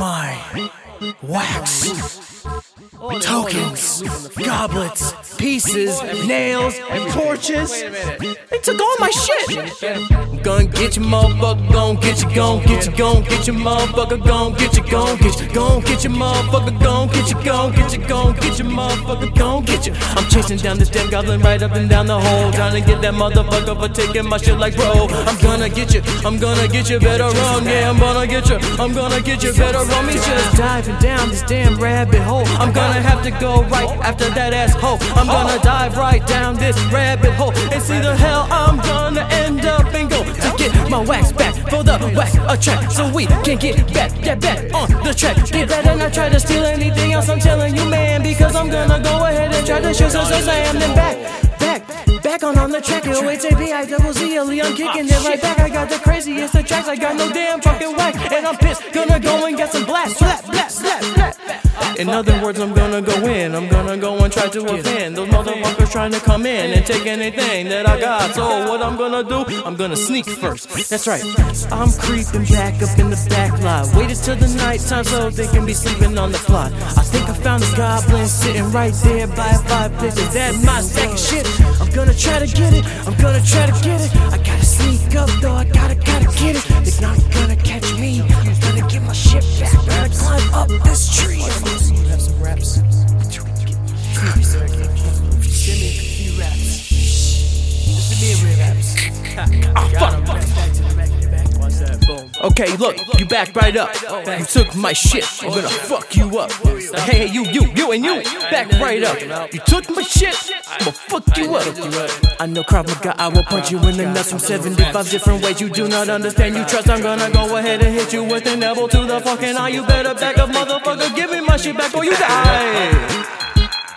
my wax, tokens, goblets, pieces, nails, and torches. They took all my shit. I'm gonna get your motherfucker, gon' get you, gon' get you, gon' get your motherfucker, gon' get you, gon' get you, gon' get your motherfucker, gon' get you, gon' get you, gon' get your motherfucker, gon' get you. I'm chasing down this damn goblin right up and down the hole, trying to get that motherfucker for taking my shit like bro. I'm gonna get you, I'm gonna get you, better run, yeah, I'm gonna get you, I'm gonna get you, better run. Me just diving down this damn rabbit hole. I'm gonna have to go right after that asshole. I'm gonna dive right down this rabbit hole and see the hell I'm gonna end up and go to get my wax back for the wax attract so we can get back, get back on the track. Get better not try to steal anything else. I'm telling you, man, because I'm gonna go ahead and try to shoot so Sam then back, back, back on on the track. O H A B I double Z L E. I'm kicking it right back. I got the craziest of tracks. I got no damn fucking whack, and I'm pissed. Gonna go and get some blast, slap, slap. In other words, I'm gonna go in. I'm gonna go and try to offend those motherfuckers trying to come in and take anything that I got. So what I'm gonna do? I'm gonna sneak first. That's right. I'm creeping back up in the back lot. Waited till the nighttime so they can be sleeping on the plot. I think I found a goblin sitting right there by a fireplace. Is that my second shit? I'm gonna try to get it. I'm gonna try to get it. I gotta Okay, look, you back right up. You took my shit. I'm gonna fuck you up. Hey, hey, you, you, you, and you, back right up. You took my shit. I'm gonna fuck you up. I know Krav Maga, I will punch you in the nuts from 75 different ways. You do not understand. You trust. I'm gonna go ahead and hit you with an elbow to the fucking eye. You better back up, motherfucker. Give me my shit back or you die.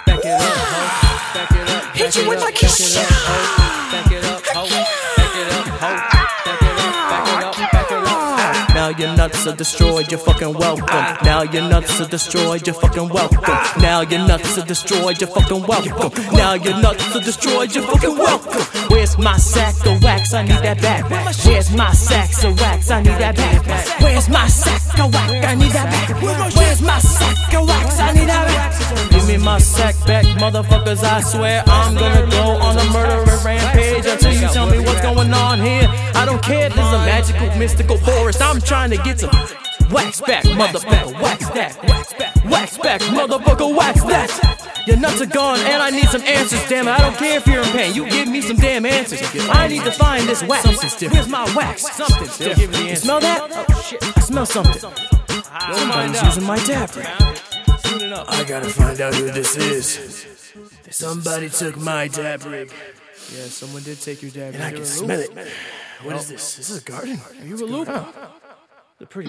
Back it up. Back it up. Hit you with my it. Back it up, Now your nuts are destroyed, you're fucking welcome. Now your nuts are destroyed, you're fucking welcome. Now your nuts are destroyed, you're fucking welcome. Now your nuts are destroyed, you're fucking welcome. Where's my sack of wax? I need that back. Where's my sack of wax? I need that back. Where's my sack of wax? I need that back. Where's my sack of wax? I need that back. Give me my sack back, motherfuckers. I swear I'm gonna go on a murdering rampage until you tell me what's going on here. I don't care if there's a magical, mystical forest. I'm trying to get some wax back, motherfucker. Wax that, wax back, wax back, motherfucker. Wax that. Your nuts are gone, and I need some answers. Damn it, I don't care if you're in pain. You give me some damn answers. I need to find this wax. Where's my wax? Something's different. You smell that? Oh shit, I smell something. Somebody's using my dab rig. I gotta find out who this is. Somebody took my dab rig, Yeah, someone did take your dad. and I can smell it. What is this? This is this a garden? Are you a loop? The pretty